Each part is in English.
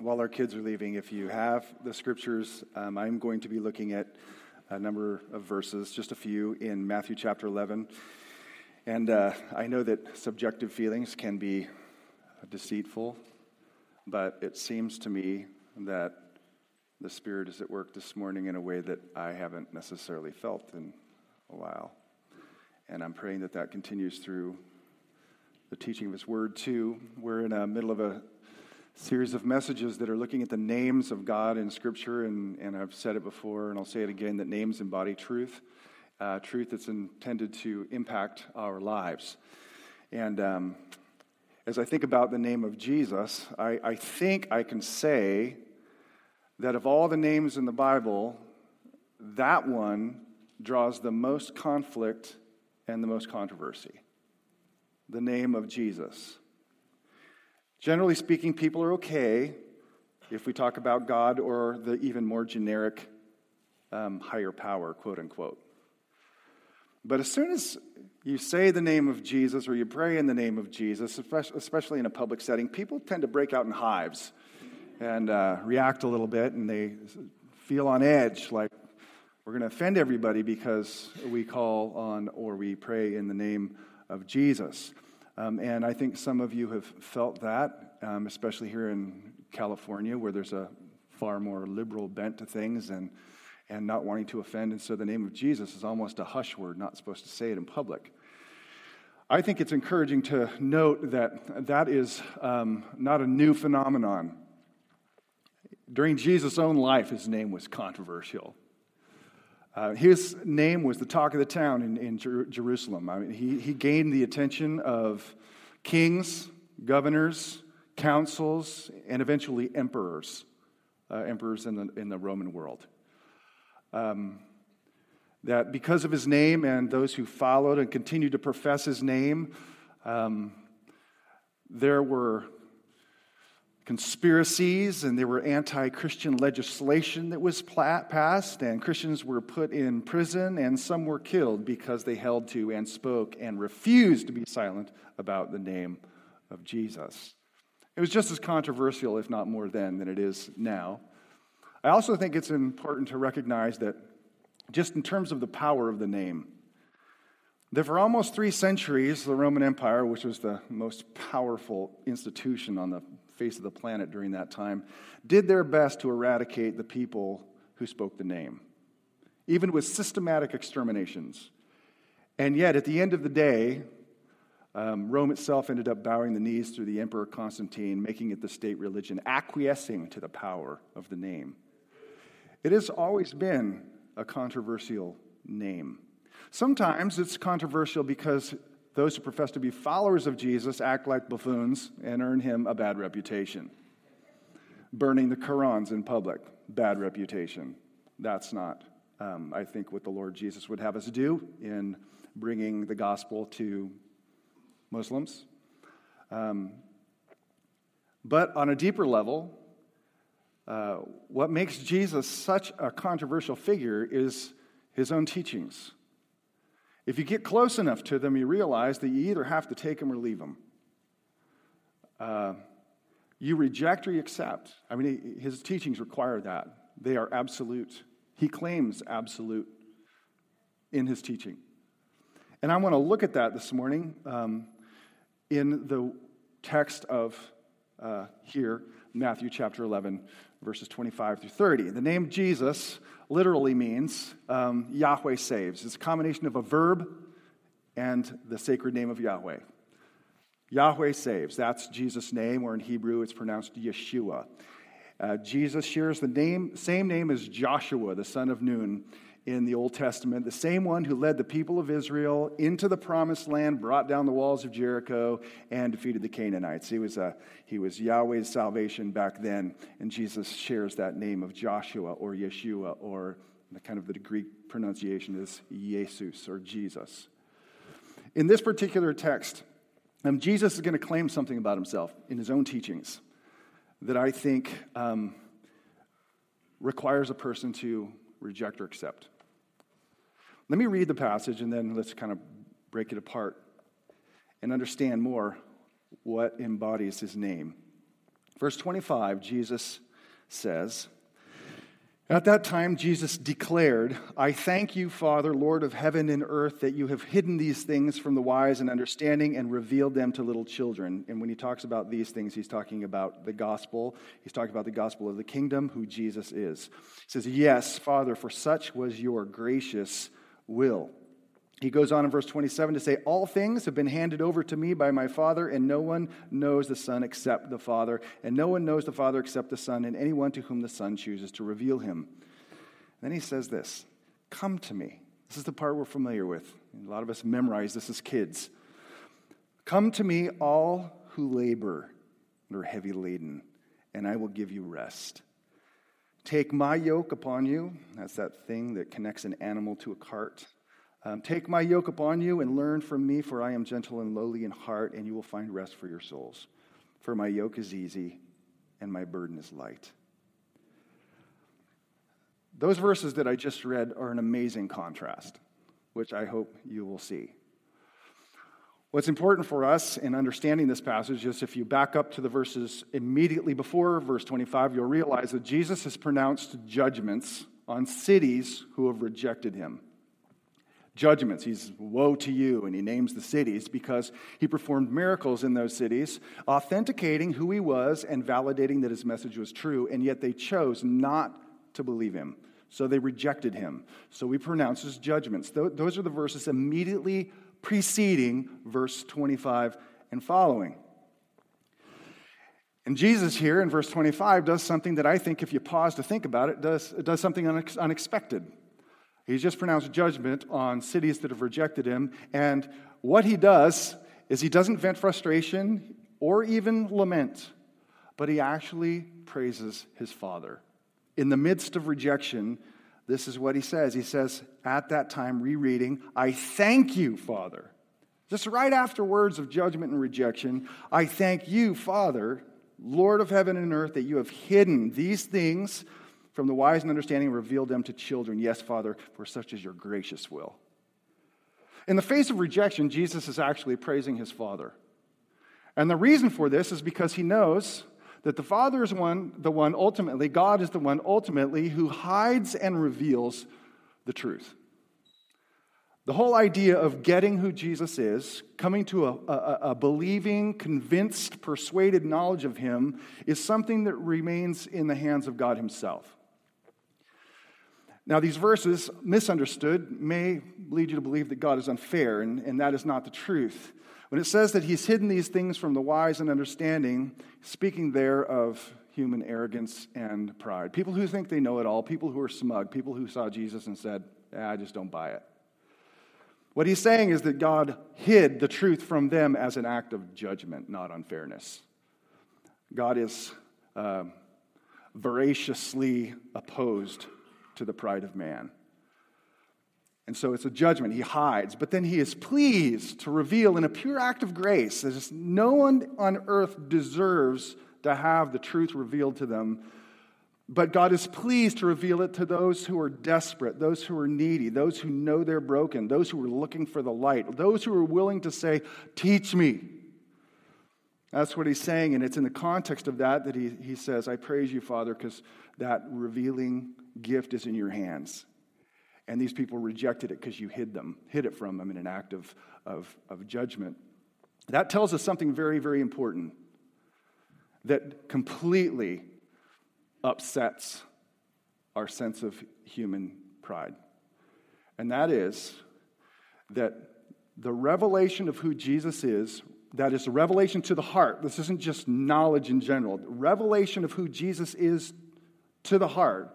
while our kids are leaving, if you have the scriptures, um, I'm going to be looking at a number of verses, just a few, in Matthew chapter 11. And uh, I know that subjective feelings can be deceitful, but it seems to me that the Spirit is at work this morning in a way that I haven't necessarily felt in a while. And I'm praying that that continues through the teaching of His Word, too. We're in the middle of a series of messages that are looking at the names of God in Scripture, and, and I've said it before, and I'll say it again that names embody truth, uh, truth that's intended to impact our lives. And um, as I think about the name of Jesus, I, I think I can say that of all the names in the Bible, that one draws the most conflict and the most controversy the name of Jesus. Generally speaking, people are okay if we talk about God or the even more generic um, higher power, quote unquote. But as soon as you say the name of Jesus or you pray in the name of Jesus, especially in a public setting, people tend to break out in hives and uh, react a little bit and they feel on edge like we're going to offend everybody because we call on or we pray in the name of Jesus. Um, and I think some of you have felt that, um, especially here in California, where there's a far more liberal bent to things and, and not wanting to offend. And so the name of Jesus is almost a hush word, not supposed to say it in public. I think it's encouraging to note that that is um, not a new phenomenon. During Jesus' own life, his name was controversial. Uh, his name was the talk of the town in, in Jer- Jerusalem. I mean, he, he gained the attention of kings, governors, councils, and eventually emperors, uh, emperors in the, in the Roman world. Um, that because of his name and those who followed and continued to profess his name, um, there were conspiracies and there were anti Christian legislation that was passed, and Christians were put in prison, and some were killed because they held to and spoke and refused to be silent about the name of Jesus. It was just as controversial, if not more then, than it is now. I also think it's important to recognize that, just in terms of the power of the name, that for almost three centuries, the Roman Empire, which was the most powerful institution on the face of the planet during that time, did their best to eradicate the people who spoke the name, even with systematic exterminations. And yet, at the end of the day, um, Rome itself ended up bowing the knees to the Emperor Constantine, making it the state religion, acquiescing to the power of the name. It has always been a controversial name. Sometimes it's controversial because those who profess to be followers of Jesus act like buffoons and earn him a bad reputation. Burning the Qurans in public, bad reputation. That's not, um, I think, what the Lord Jesus would have us do in bringing the gospel to Muslims. Um, but on a deeper level, uh, what makes Jesus such a controversial figure is his own teachings. If you get close enough to them, you realize that you either have to take them or leave them. Uh, you reject or you accept. I mean, his teachings require that. They are absolute. He claims absolute in his teaching. And I want to look at that this morning um, in the text of uh, here, Matthew chapter 11, verses 25 through 30. The name Jesus literally means um, Yahweh saves. It's a combination of a verb and the sacred name of Yahweh. Yahweh saves. That's Jesus' name, or in Hebrew it's pronounced Yeshua. Uh, Jesus shares the name, same name as Joshua, the son of Nun, in the Old Testament, the same one who led the people of Israel into the promised land, brought down the walls of Jericho, and defeated the Canaanites. He was, a, he was Yahweh's salvation back then, and Jesus shares that name of Joshua or Yeshua, or the kind of the Greek pronunciation is Jesus or Jesus. In this particular text, um, Jesus is going to claim something about himself in his own teachings that I think um, requires a person to reject or accept. Let me read the passage and then let's kind of break it apart and understand more what embodies his name. Verse 25, Jesus says, At that time, Jesus declared, I thank you, Father, Lord of heaven and earth, that you have hidden these things from the wise and understanding and revealed them to little children. And when he talks about these things, he's talking about the gospel. He's talking about the gospel of the kingdom, who Jesus is. He says, Yes, Father, for such was your gracious will. He goes on in verse 27 to say, All things have been handed over to me by my Father, and no one knows the Son except the Father, and no one knows the Father except the Son, and anyone to whom the Son chooses to reveal him. then he says this Come to me. This is the part we're familiar with. A lot of us memorize this as kids. Come to me, all who labor and are heavy laden, and I will give you rest. Take my yoke upon you. That's that thing that connects an animal to a cart. Um, Take my yoke upon you and learn from me, for I am gentle and lowly in heart, and you will find rest for your souls. For my yoke is easy and my burden is light. Those verses that I just read are an amazing contrast, which I hope you will see. What's important for us in understanding this passage is if you back up to the verses immediately before verse 25, you'll realize that Jesus has pronounced judgments on cities who have rejected him judgments. He's woe to you, and he names the cities because he performed miracles in those cities, authenticating who he was and validating that his message was true, and yet they chose not to believe him. So they rejected him. So he pronounces judgments. Those are the verses immediately preceding verse 25 and following. And Jesus here in verse 25 does something that I think, if you pause to think about it, does, it does something unexpected. He's just pronounced judgment on cities that have rejected him. And what he does is he doesn't vent frustration or even lament, but he actually praises his father. In the midst of rejection, this is what he says. He says, at that time, rereading, I thank you, Father. Just right after words of judgment and rejection, I thank you, Father, Lord of heaven and earth, that you have hidden these things from the wise and understanding, reveal them to children. Yes, Father, for such is your gracious will. In the face of rejection, Jesus is actually praising his Father. And the reason for this is because he knows that the Father is one, the one ultimately, God is the one ultimately who hides and reveals the truth. The whole idea of getting who Jesus is, coming to a, a, a, believing, convinced, persuaded knowledge of him, is something that remains in the hands of God himself. Now, these verses, misunderstood, may lead you to believe that God is unfair, and, and that is not the truth. When it says that he's hidden these things from the wise and understanding, speaking there of human arrogance and pride. People who think they know it all, people who are smug, people who saw Jesus and said, I just don't buy it. What he's saying is that God hid the truth from them as an act of judgment, not unfairness. God is uh, voraciously opposed to the pride of man. And so it's a judgment. He hides, but then he is pleased to reveal in a pure act of grace that no one on earth deserves to have the truth revealed to them. But God is pleased to reveal it to those who are desperate, those who are needy, those who know they're broken, those who are looking for the light, those who are willing to say, Teach me. That's what he's saying, and it's in the context of that that he, he says, I praise you, Father, because that revealing gift is in your hands. And these people rejected it because you hid them, hid it from them in an act of, of, of judgment. That tells us something very, very important that completely upsets our sense of human pride. And that is that the revelation of who Jesus is, that is revelation to the heart, this isn't just knowledge in general, the revelation of who Jesus is to the heart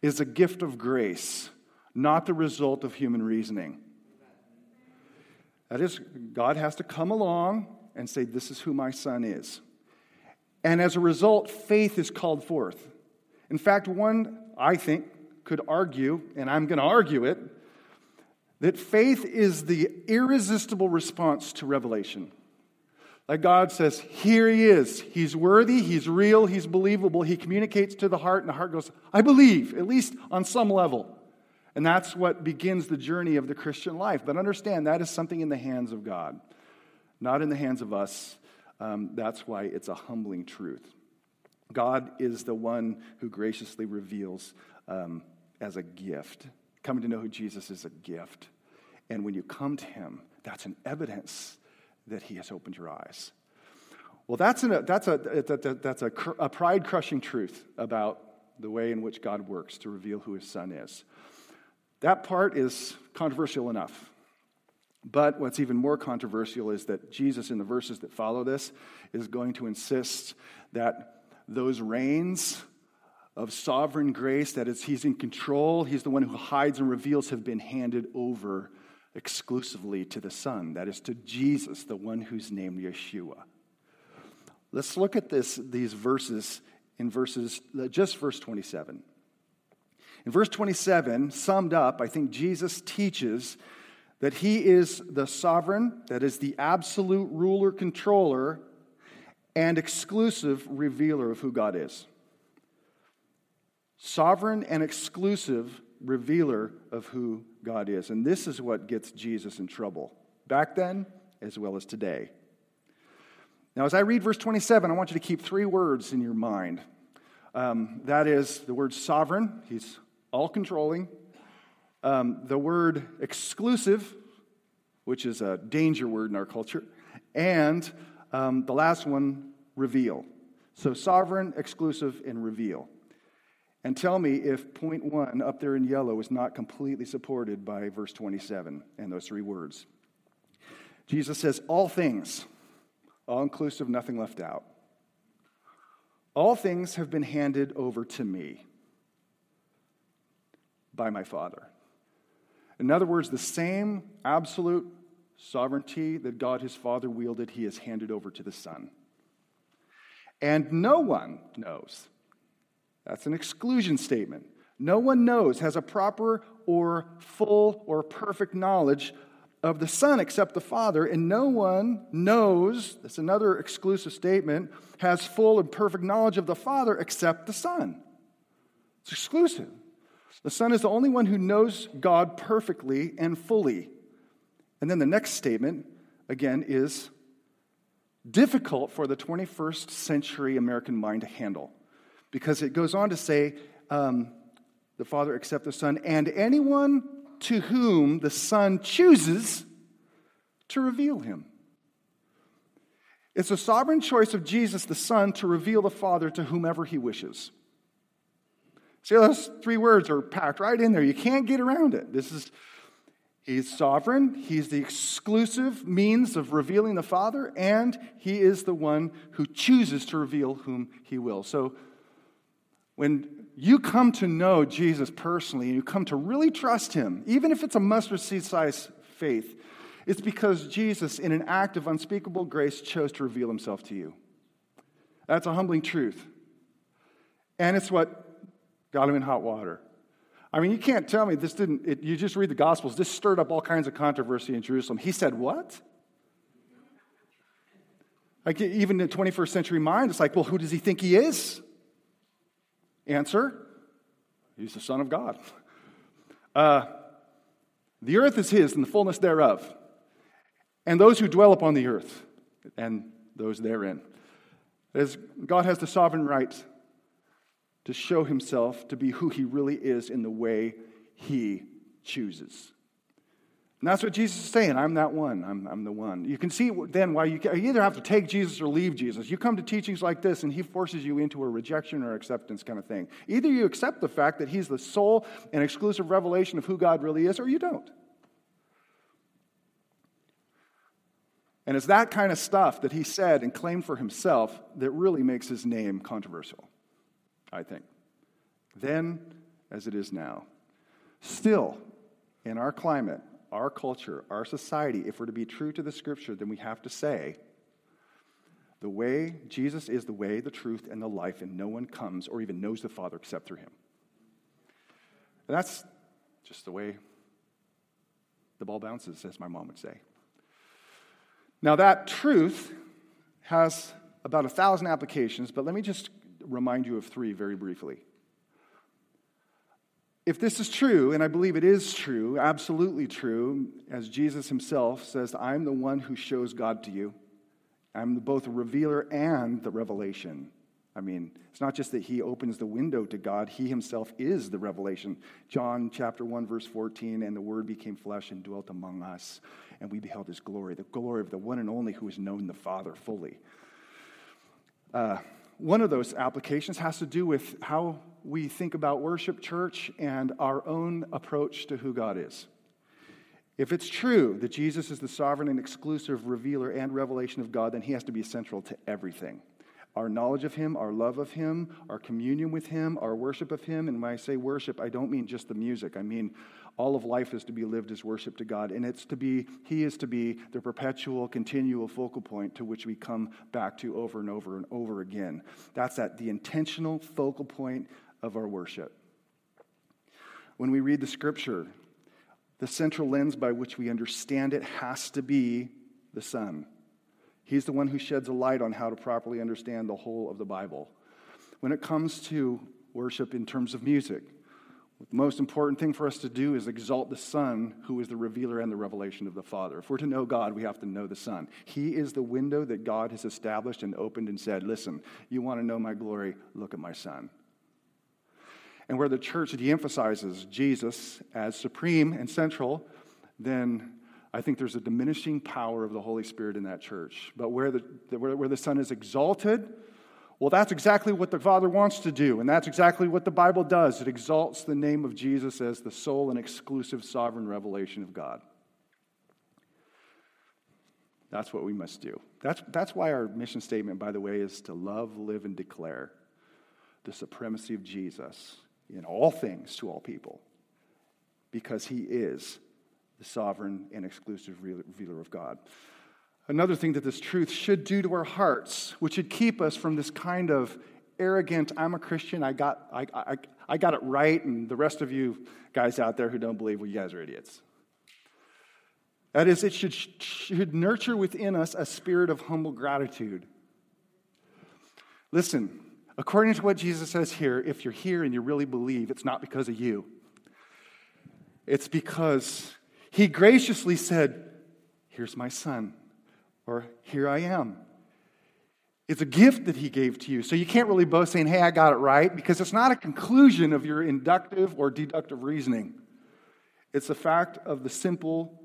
is a gift of grace, not the result of human reasoning. That is, God has to come along and say, This is who my son is. And as a result, faith is called forth. In fact, one, I think, could argue, and I'm going to argue it, that faith is the irresistible response to revelation. Like God says, here he is. He's worthy, he's real, he's believable. He communicates to the heart, and the heart goes, I believe, at least on some level. And that's what begins the journey of the Christian life. But understand, that is something in the hands of God, not in the hands of us. Um, that's why it's a humbling truth. God is the one who graciously reveals um, as a gift. Coming to know who Jesus is a gift. And when you come to him, that's an evidence that he has opened your eyes. Well, that's, an, that's, a, that's a, a pride crushing truth about the way in which God works to reveal who his son is. That part is controversial enough. But what's even more controversial is that Jesus, in the verses that follow this, is going to insist that those reins of sovereign grace, that is, he's in control, he's the one who hides and reveals, have been handed over exclusively to the Son, that is, to Jesus, the one who's named Yeshua. Let's look at this, these verses in verses, uh, just verse 27. In verse 27, summed up, I think Jesus teaches that he is the sovereign, that is, the absolute ruler, controller, and exclusive revealer of who God is. Sovereign and exclusive revealer of who God is. And this is what gets Jesus in trouble, back then as well as today. Now, as I read verse 27, I want you to keep three words in your mind. Um, that is the word sovereign, he's all controlling. Um, the word exclusive, which is a danger word in our culture. And um, the last one, reveal. So sovereign, exclusive, and reveal. And tell me if point one up there in yellow is not completely supported by verse 27 and those three words. Jesus says, All things, all inclusive, nothing left out. All things have been handed over to me by my Father. In other words, the same absolute sovereignty that God his Father wielded, he has handed over to the Son. And no one knows. That's an exclusion statement. No one knows, has a proper or full or perfect knowledge of the Son except the Father, and no one knows, that's another exclusive statement, has full and perfect knowledge of the Father except the Son. It's exclusive. The Son is the only one who knows God perfectly and fully. And then the next statement, again, is difficult for the 21st century American mind to handle because it goes on to say, um, the Father except the Son, and anyone to whom the Son chooses to reveal him. It's a sovereign choice of Jesus, the Son, to reveal the Father to whomever he wishes. See, those three words are packed right in there. You can't get around it. This is, he's sovereign, he's the exclusive means of revealing the Father, and he is the one who chooses to reveal whom he will. So, when you come to know Jesus personally and you come to really trust him, even if it's a mustard seed size faith, it's because Jesus, in an act of unspeakable grace, chose to reveal himself to you. That's a humbling truth. And it's what got him in hot water. I mean, you can't tell me this didn't, it, you just read the Gospels, this stirred up all kinds of controversy in Jerusalem. He said, What? Like, even in 21st century mind, it's like, well, who does he think he is? Answer He's the Son of God. Uh, the earth is His and the fullness thereof, and those who dwell upon the earth and those therein. As God has the sovereign right to show Himself to be who He really is in the way He chooses. And that's what Jesus is saying. I'm that one. I'm, I'm the one. You can see then why you, you either have to take Jesus or leave Jesus. You come to teachings like this, and he forces you into a rejection or acceptance kind of thing. Either you accept the fact that he's the sole and exclusive revelation of who God really is, or you don't. And it's that kind of stuff that he said and claimed for himself that really makes his name controversial, I think. Then, as it is now. Still, in our climate, our culture, our society, if we're to be true to the scripture, then we have to say, the way, Jesus is the way, the truth, and the life, and no one comes or even knows the Father except through him. And that's just the way the ball bounces, as my mom would say. Now, that truth has about a thousand applications, but let me just remind you of three very briefly. If this is true, and I believe it is true, absolutely true, as Jesus himself says, I'm the one who shows God to you. I'm both the revealer and the revelation I mean, it's not just that he opens the window to God, he himself is the revelation. John chapter 1 verse 14 and the word became flesh and dwelt among us and we beheld his glory, the glory of the one and only who has known the Father fully. Uh, one of those applications has to do with how we think about worship, church, and our own approach to who God is. If it's true that Jesus is the sovereign and exclusive revealer and revelation of God, then he has to be central to everything our knowledge of Him, our love of Him, our communion with Him, our worship of Him. And when I say worship, I don't mean just the music. I mean all of life is to be lived as worship to God. And it's to be, He is to be the perpetual, continual focal point to which we come back to over and over and over again. That's at the intentional focal point of our worship. When we read the scripture, the central lens by which we understand it has to be the Son. He's the one who sheds a light on how to properly understand the whole of the Bible. When it comes to worship in terms of music, the most important thing for us to do is exalt the Son, who is the revealer and the revelation of the Father. If we're to know God, we have to know the Son. He is the window that God has established and opened and said, Listen, you want to know my glory? Look at my Son. And where the church de emphasizes Jesus as supreme and central, then I think there's a diminishing power of the Holy Spirit in that church. But where the, where, where the Son is exalted, well, that's exactly what the Father wants to do, and that's exactly what the Bible does. It exalts the name of Jesus as the sole and exclusive sovereign revelation of God. That's what we must do. That's, that's why our mission statement, by the way, is to love, live, and declare the supremacy of Jesus in all things to all people, because he is the sovereign and exclusive revealer of God. Another thing that this truth should do to our hearts, which should keep us from this kind of arrogant, I'm a Christian, I got, I, I, I got it right, and the rest of you guys out there who don't believe, well, you guys are idiots. That is, it should, should nurture within us a spirit of humble gratitude. Listen, according to what Jesus says here, if you're here and you really believe, it's not because of you. It's because he graciously said, Here's my son, or Here I am. It's a gift that he gave to you. So you can't really boast saying, Hey, I got it right, because it's not a conclusion of your inductive or deductive reasoning. It's a fact of the simple,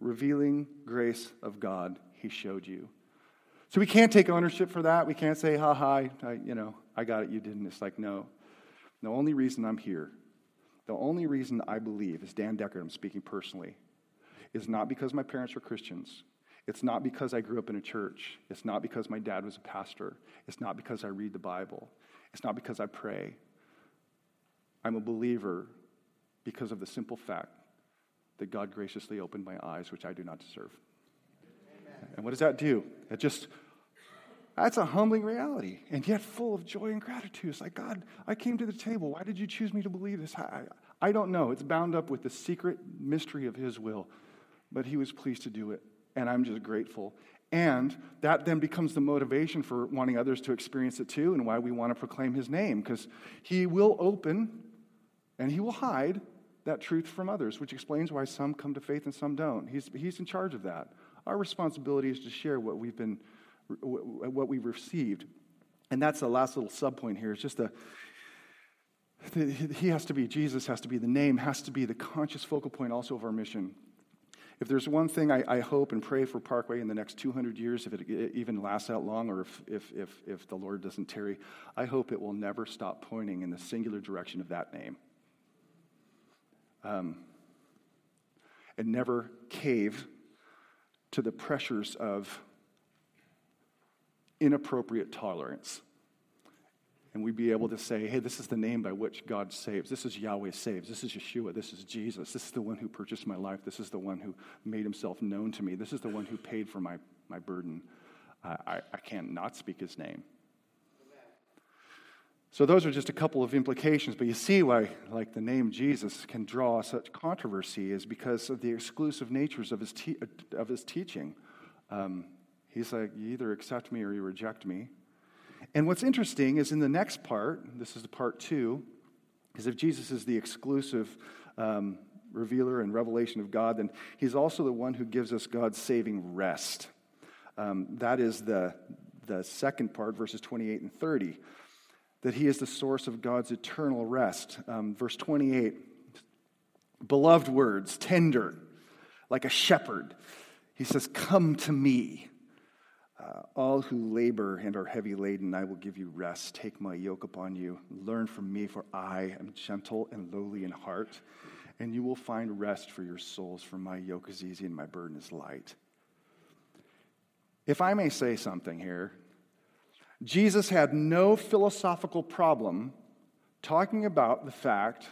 revealing grace of God he showed you. So we can't take ownership for that. We can't say, ha ha, I, you know, I got it, you didn't. It's like, no. The only reason I'm here, the only reason I believe is Dan Decker, I'm speaking personally, is not because my parents were Christians. It's not because I grew up in a church. It's not because my dad was a pastor. It's not because I read the Bible. It's not because I pray. I'm a believer because of the simple fact that God graciously opened my eyes, which I do not deserve. Amen. And what does that do? It just, that's a humbling reality, and yet full of joy and gratitude. It's like, God, I came to the table. Why did you choose me to believe this? I, I don't know. It's bound up with the secret mystery of His will but he was pleased to do it. And I'm just grateful. And that then becomes the motivation for wanting others to experience it too, and why we want to proclaim his name, because he will open and he will hide that truth from others, which explains why some come to faith and some don't. He's, he's in charge of that. Our responsibility is to share what we've been, what we've received. And that's the last little subpoint here. It's just a, he has to be, Jesus has to be, the name has to be the conscious focal point also of our mission. If there's one thing I, I, hope and pray for Parkway in the next 200 years, if it even lasts that long, or if, if, if, if the Lord doesn't tarry, I hope it will never stop pointing in the singular direction of that name. Um, and never cave to the pressures of inappropriate tolerance and we'd be able to say, hey, this is the name by which God saves. This is Yahweh saves. This is Yeshua. This is Jesus. This is the one who purchased my life. This is the one who made himself known to me. This is the one who paid for my, my burden. I, I, can't not speak his name. So those are just a couple of implications, but you see why, like the name Jesus, can draw such controversy is because of the exclusive natures of his, te- of his teaching. Um, he's like, you either accept me or you reject me. And what's interesting is in the next part, this is the part two, is if Jesus is the exclusive um, revealer and revelation of God, then he's also the one who gives us God's saving rest. Um, that is the, the second part, verses 28 and 30. that he is the source of God's eternal rest. Um, verse 28 beloved words, tender, like a shepherd. He says, Come to me. Uh, all who labor and are heavy laden, I will give you rest. Take my yoke upon you. Learn from me, for I am gentle and lowly in heart, and you will find rest for your souls, for my yoke is easy and my burden is light. If I may say something here, Jesus had no philosophical problem talking about the fact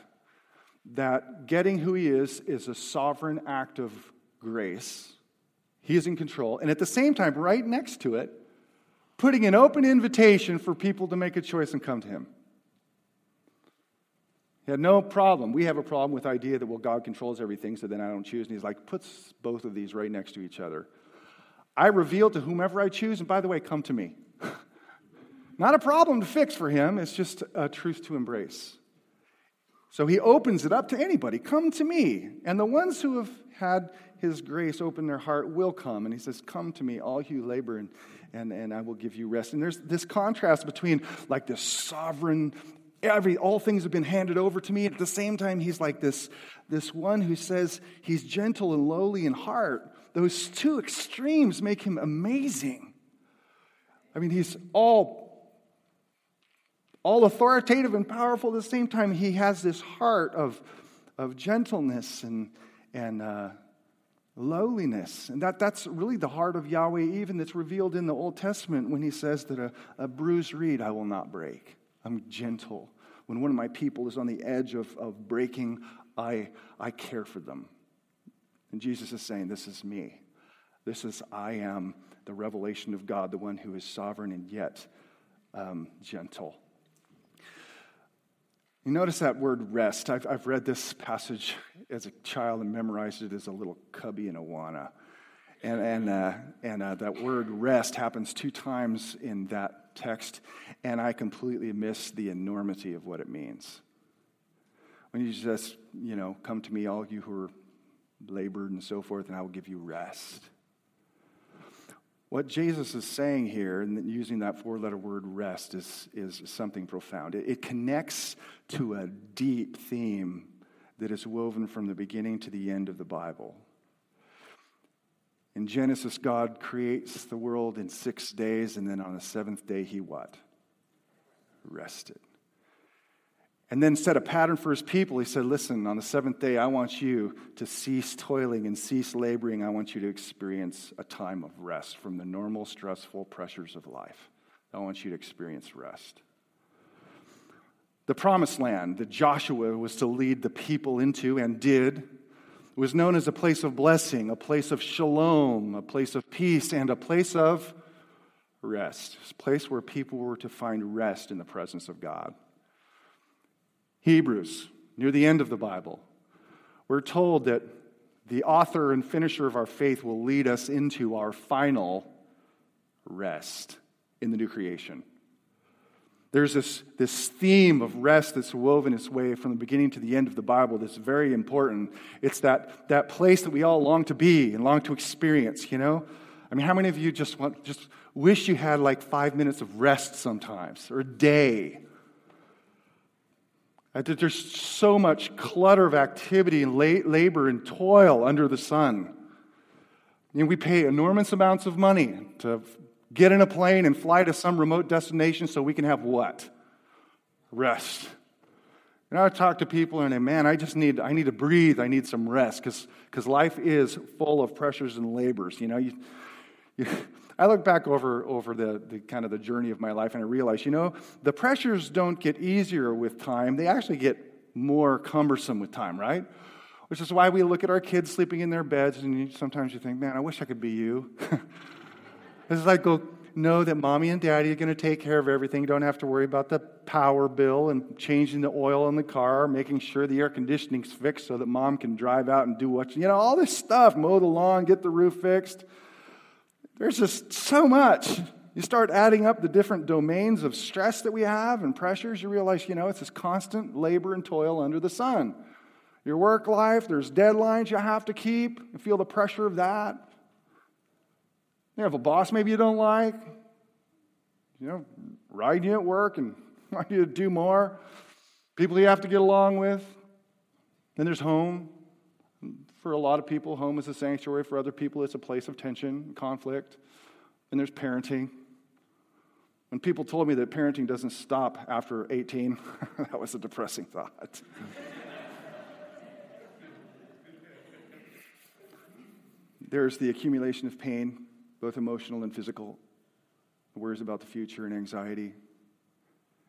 that getting who he is is a sovereign act of grace. He is in control. And at the same time, right next to it, putting an open invitation for people to make a choice and come to him. He had no problem. We have a problem with the idea that, well, God controls everything, so then I don't choose. And he's like, puts both of these right next to each other. I reveal to whomever I choose, and by the way, come to me. Not a problem to fix for him, it's just a truth to embrace. So he opens it up to anybody. Come to me. And the ones who have had his grace open their heart will come. And he says, Come to me, all you labor, and, and, and I will give you rest. And there's this contrast between like this sovereign, every all things have been handed over to me. At the same time, he's like this, this one who says he's gentle and lowly in heart. Those two extremes make him amazing. I mean, he's all all authoritative and powerful at the same time. He has this heart of, of gentleness and, and uh, lowliness. And that, that's really the heart of Yahweh, even that's revealed in the Old Testament when he says that a, a bruised reed I will not break. I'm gentle. When one of my people is on the edge of, of breaking, I, I care for them. And Jesus is saying, This is me. This is I am the revelation of God, the one who is sovereign and yet um, gentle. You notice that word rest. I've, I've read this passage as a child and memorized it as a little cubby in Awana. And, and, uh, and uh, that word rest happens two times in that text, and I completely miss the enormity of what it means. When you just, you know, come to me, all you who are labored and so forth, and I will give you rest. What Jesus is saying here, and using that four letter word rest, is, is something profound. It, it connects to a deep theme that is woven from the beginning to the end of the Bible. In Genesis, God creates the world in six days, and then on the seventh day, he what? Rested and then set a pattern for his people. He said, Listen, on the seventh day, I want you to cease toiling and cease laboring. I want you to experience a time of rest from the normal, stressful pressures of life. I want you to experience rest. The promised land that Joshua was to lead the people into and did was known as a place of blessing, a place of shalom, a place of peace, and a place of rest. a place where people were to find rest in the presence of God. Hebrews, near the end of the Bible, we're told that the author and finisher of our faith will lead us into our final rest in the new creation. There's this, this theme of rest that's woven its way from the beginning to the end of the Bible that's very important. It's that, that place that we all long to be and long to experience, you know? I mean, how many of you just want just wish you had like five minutes of rest sometimes or a day? There's so much clutter of activity and labor and toil under the sun. we pay enormous amounts of money to get in a plane and fly to some remote destination so we can have what? Rest. And I talk to people and I, man, I just need, I need to breathe. I need some rest because life is full of pressures and labors. You know, you, you, I look back over, over the, the kind of the journey of my life and I realize, you know, the pressures don't get easier with time. They actually get more cumbersome with time, right? Which is why we look at our kids sleeping in their beds and you, sometimes you think, man, I wish I could be you. it's like, go, know that mommy and daddy are going to take care of everything. Don't have to worry about the power bill and changing the oil in the car, making sure the air conditioning's fixed so that mom can drive out and do what, you know, all this stuff, mow the lawn, get the roof fixed. There's just so much. You start adding up the different domains of stress that we have and pressures, you realize, you know, it's this constant labor and toil under the sun. Your work life, there's deadlines you have to keep. You feel the pressure of that. You have a boss maybe you don't like, you know, riding you at work and want you to do more. People you have to get along with. Then there's home. For a lot of people, home is a sanctuary. For other people, it's a place of tension, conflict. And there's parenting. When people told me that parenting doesn't stop after 18, that was a depressing thought. There's the accumulation of pain, both emotional and physical, worries about the future and anxiety.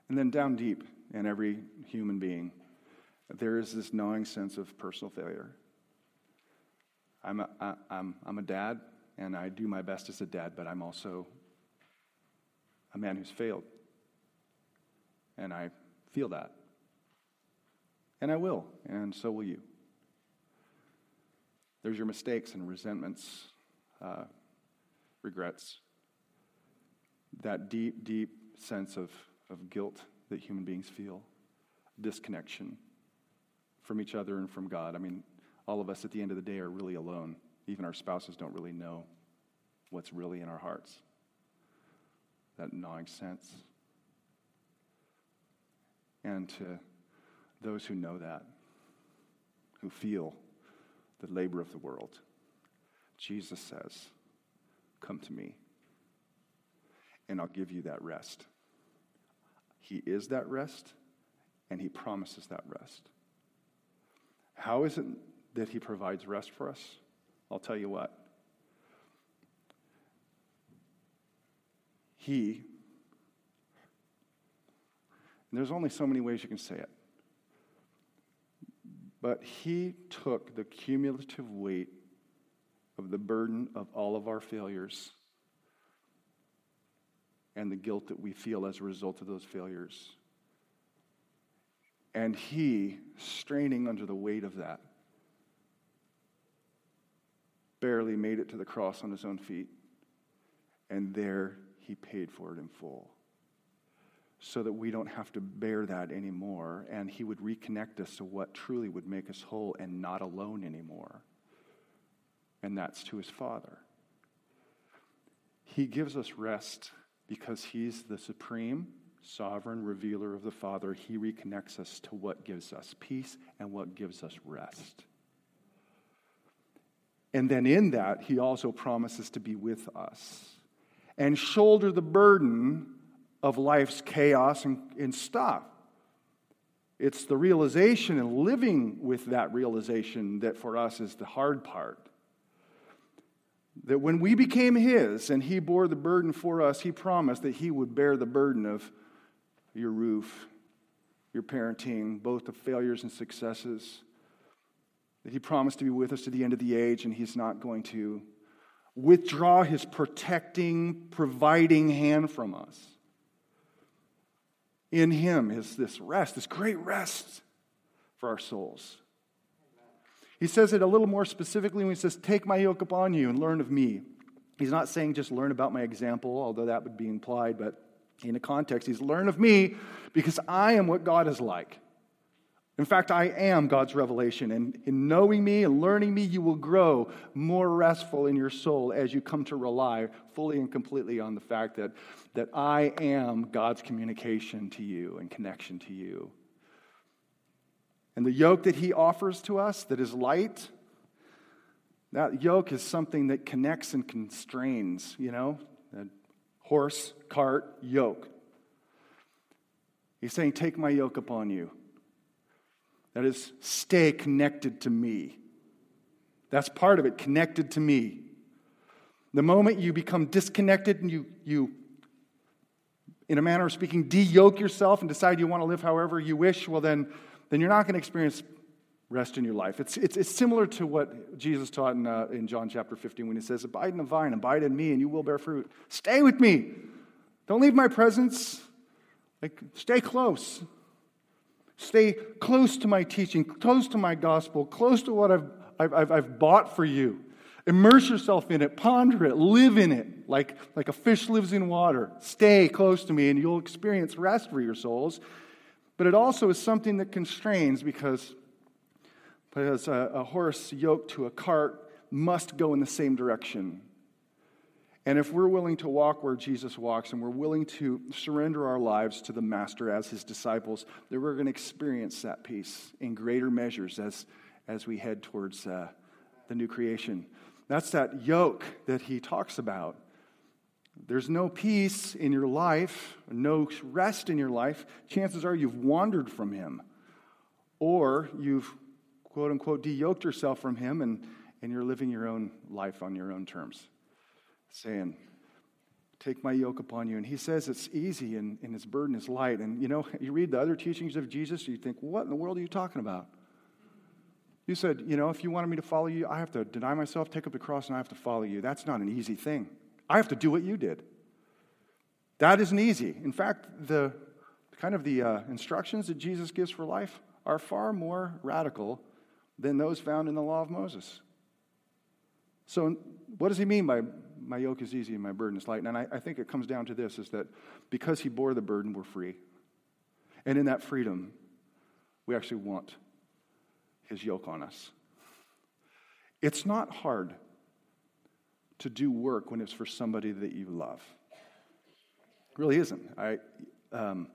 And then down deep in every human being, there is this gnawing sense of personal failure. I'm a, I'm, I'm a dad, and I do my best as a dad, but I'm also a man who's failed. And I feel that. And I will, and so will you. There's your mistakes and resentments, uh, regrets. That deep, deep sense of, of guilt that human beings feel, disconnection from each other and from God. I mean, all of us at the end of the day are really alone. Even our spouses don't really know what's really in our hearts. That gnawing sense. And to those who know that, who feel the labor of the world. Jesus says, Come to me, and I'll give you that rest. He is that rest, and He promises that rest. How is it that He provides rest for us? I'll tell you what. He, there's only so many ways you can say it. But he took the cumulative weight of the burden of all of our failures and the guilt that we feel as a result of those failures. And he, straining under the weight of that, barely made it to the cross on his own feet. And there he paid for it in full so that we don't have to bear that anymore. And He would reconnect us to what truly would make us whole and not alone anymore. And that's to His Father. He gives us rest because He's the supreme, sovereign revealer of the Father. He reconnects us to what gives us peace and what gives us rest. And then in that, He also promises to be with us and shoulder the burden of life's chaos and, and stuff. It's the realization and living with that realization that for us is the hard part. That when we became His and He bore the burden for us, He promised that He would bear the burden of your roof, your parenting, both the failures and successes. That He promised to be with us to the end of the age, and He's not going to withdraw His protecting, providing hand from us in Him is this rest, this great rest for our souls. He says it a little more specifically when he says, Take my yoke upon you and learn of me. He's not saying just learn about my example, although that would be implied, but in a context, he's learn of me because I am what God is like. In fact, I am God's revelation. And in knowing me and learning me, you will grow more restful in your soul as you come to rely fully and completely on the fact that, that I am God's communication to you and connection to you. And the yoke that he offers to us that is light, that yoke is something that connects and constrains, you know, a horse, cart, yoke. He's saying, Take my yoke upon you. That is, stay connected to me. That's part of it, connected to me. The moment you become disconnected and you, you in a manner of speaking, de yoke yourself and decide you want to live however you wish, well, then, then you're not going to experience rest in your life. It's, it's, it's similar to what Jesus taught in, uh, in John chapter 15 when he says, Abide in the vine, abide in me, and you will bear fruit. Stay with me. Don't leave my presence. Like, stay close. Stay close to my teaching, close to my gospel, close to what I've, I've, I've bought for you. Immerse yourself in it, ponder it, live in it like, like a fish lives in water. Stay close to me, and you'll experience rest for your souls. But it also is something that constrains because, because a, a horse yoked to a cart must go in the same direction. And if we're willing to walk where Jesus walks and we're willing to surrender our lives to the Master as his disciples, then we're going to experience that peace in greater measures as, as we head towards uh, the new creation. That's that yoke that he talks about. There's no peace in your life, no rest in your life. Chances are you've wandered from him, or you've, quote unquote, de yoked yourself from him and, and you're living your own life on your own terms saying, Take my yoke upon you. And he says it's easy and, and his burden is light. And you know, you read the other teachings of Jesus, you think, What in the world are you talking about? You said, You know, if you wanted me to follow you, I have to deny myself, take up the cross, and I have to follow you. That's not an easy thing. I have to do what you did. That isn't easy. In fact, the kind of the uh, instructions that Jesus gives for life are far more radical than those found in the law of Moses. So, what does he mean by my yoke is easy and my burden is light. And I, I think it comes down to this is that because he bore the burden, we're free. And in that freedom, we actually want his yoke on us. It's not hard to do work when it's for somebody that you love. It really isn't. I, um,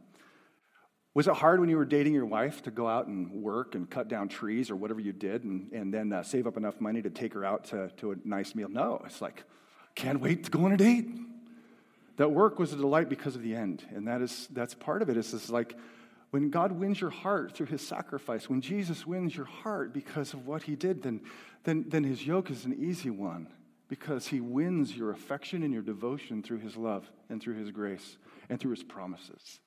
was it hard when you were dating your wife to go out and work and cut down trees or whatever you did and, and then uh, save up enough money to take her out to, to a nice meal? No, it's like, can't wait to go on a date. That work was a delight because of the end. And that is, that's part of it. It's just like when God wins your heart through his sacrifice, when Jesus wins your heart because of what he did, then, then, then his yoke is an easy one because he wins your affection and your devotion through his love and through his grace and through his promises.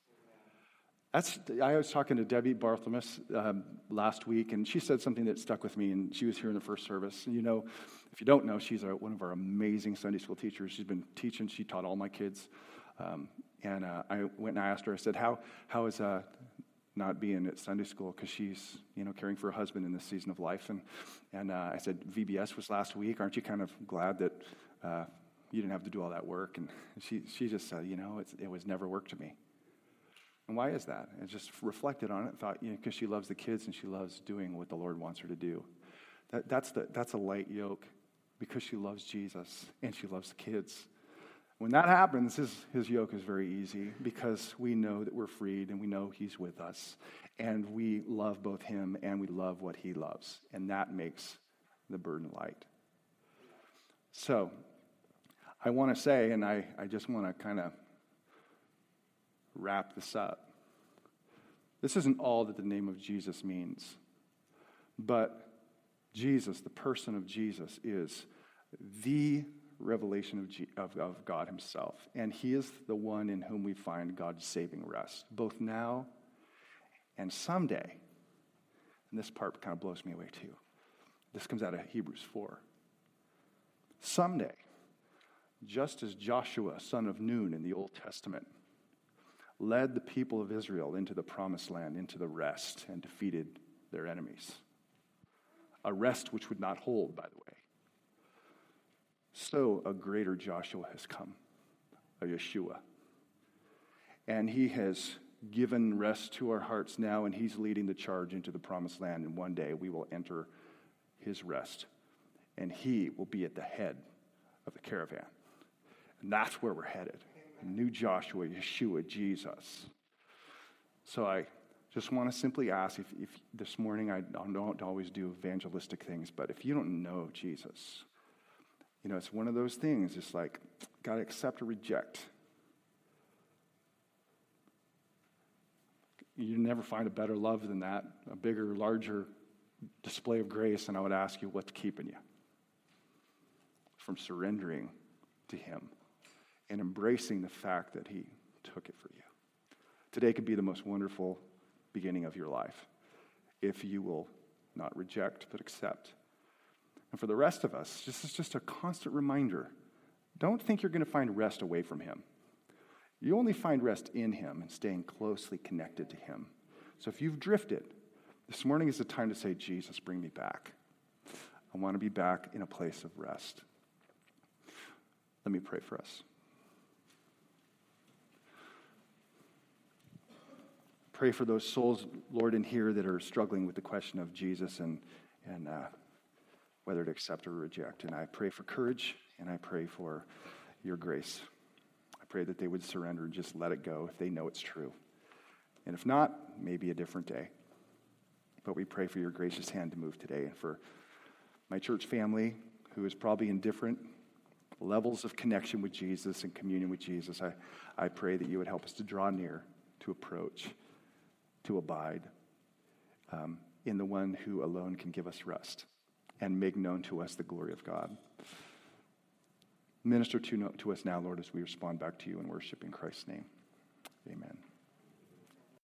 That's, I was talking to Debbie Bartholomew um, last week, and she said something that stuck with me, and she was here in the first service. You know, if you don't know, she's one of our amazing Sunday school teachers. She's been teaching, she taught all my kids. Um, and uh, I went and I asked her, I said, How, how is uh, not being at Sunday school? Because she's, you know, caring for her husband in this season of life. And, and uh, I said, VBS was last week. Aren't you kind of glad that uh, you didn't have to do all that work? And she, she just said, You know, it was never work to me. And why is that? And just reflected on it and thought, you know, because she loves the kids and she loves doing what the Lord wants her to do. That, that's, the, that's a light yoke because she loves Jesus and she loves the kids. When that happens, his, his yoke is very easy because we know that we're freed and we know he's with us. And we love both him and we love what he loves. And that makes the burden light. So, I want to say, and I, I just want to kind of wrap this up. This isn't all that the name of Jesus means, but Jesus, the person of Jesus, is the revelation of, G- of, of, God Himself. And He is the one in whom we find God's saving rest, both now and someday. And this part kind of blows me away too. This comes out of Hebrews 4. Someday, just as Joshua, son of Nun in the Old Testament, led the people of Israel into the promised land, into the rest, and defeated their enemies. A rest which would not hold, by the way. So a greater Joshua has come, a Yeshua. And he has given rest to our hearts now, and he's leading the charge into the promised land. And one day we will enter his rest, and he will be at the head of the caravan. And that's where we're headed new Joshua, Yeshua, Jesus. So I just want to simply ask if, if this morning I don't always do evangelistic things, but if you don't know Jesus, you know, it's one of those things, it's like, got to accept or reject. You never find a better love than that, a bigger, larger display of grace, and I would ask you what's keeping you from surrendering to Him and embracing the fact that He took it for you. Today could be the most wonderful beginning of your life if you will not reject but accept. And for the rest of us, this is just a constant reminder. Don't think you're going to find rest away from Him. You only find rest in Him and staying closely connected to Him. So if you've drifted, this morning is the time to say, Jesus, bring me back. I want to be back in a place of rest. Let me pray for us. Pray for those souls, Lord, in here that are struggling with the question of Jesus and, and uh, whether to accept or reject. And I pray for courage, and I pray for your grace. I pray that they would surrender and just let it go if they know it's true. And if not, maybe a different day. But we pray for your gracious hand to move today and for my church family who is probably in different levels of connection with Jesus and communion with Jesus. I, I pray that you would help us to draw near, to approach, to abide um, in the one who alone can give us rest and make known to us the glory of God. Minister to, to us now, Lord, as we respond back to you in worship in Christ's name. Amen.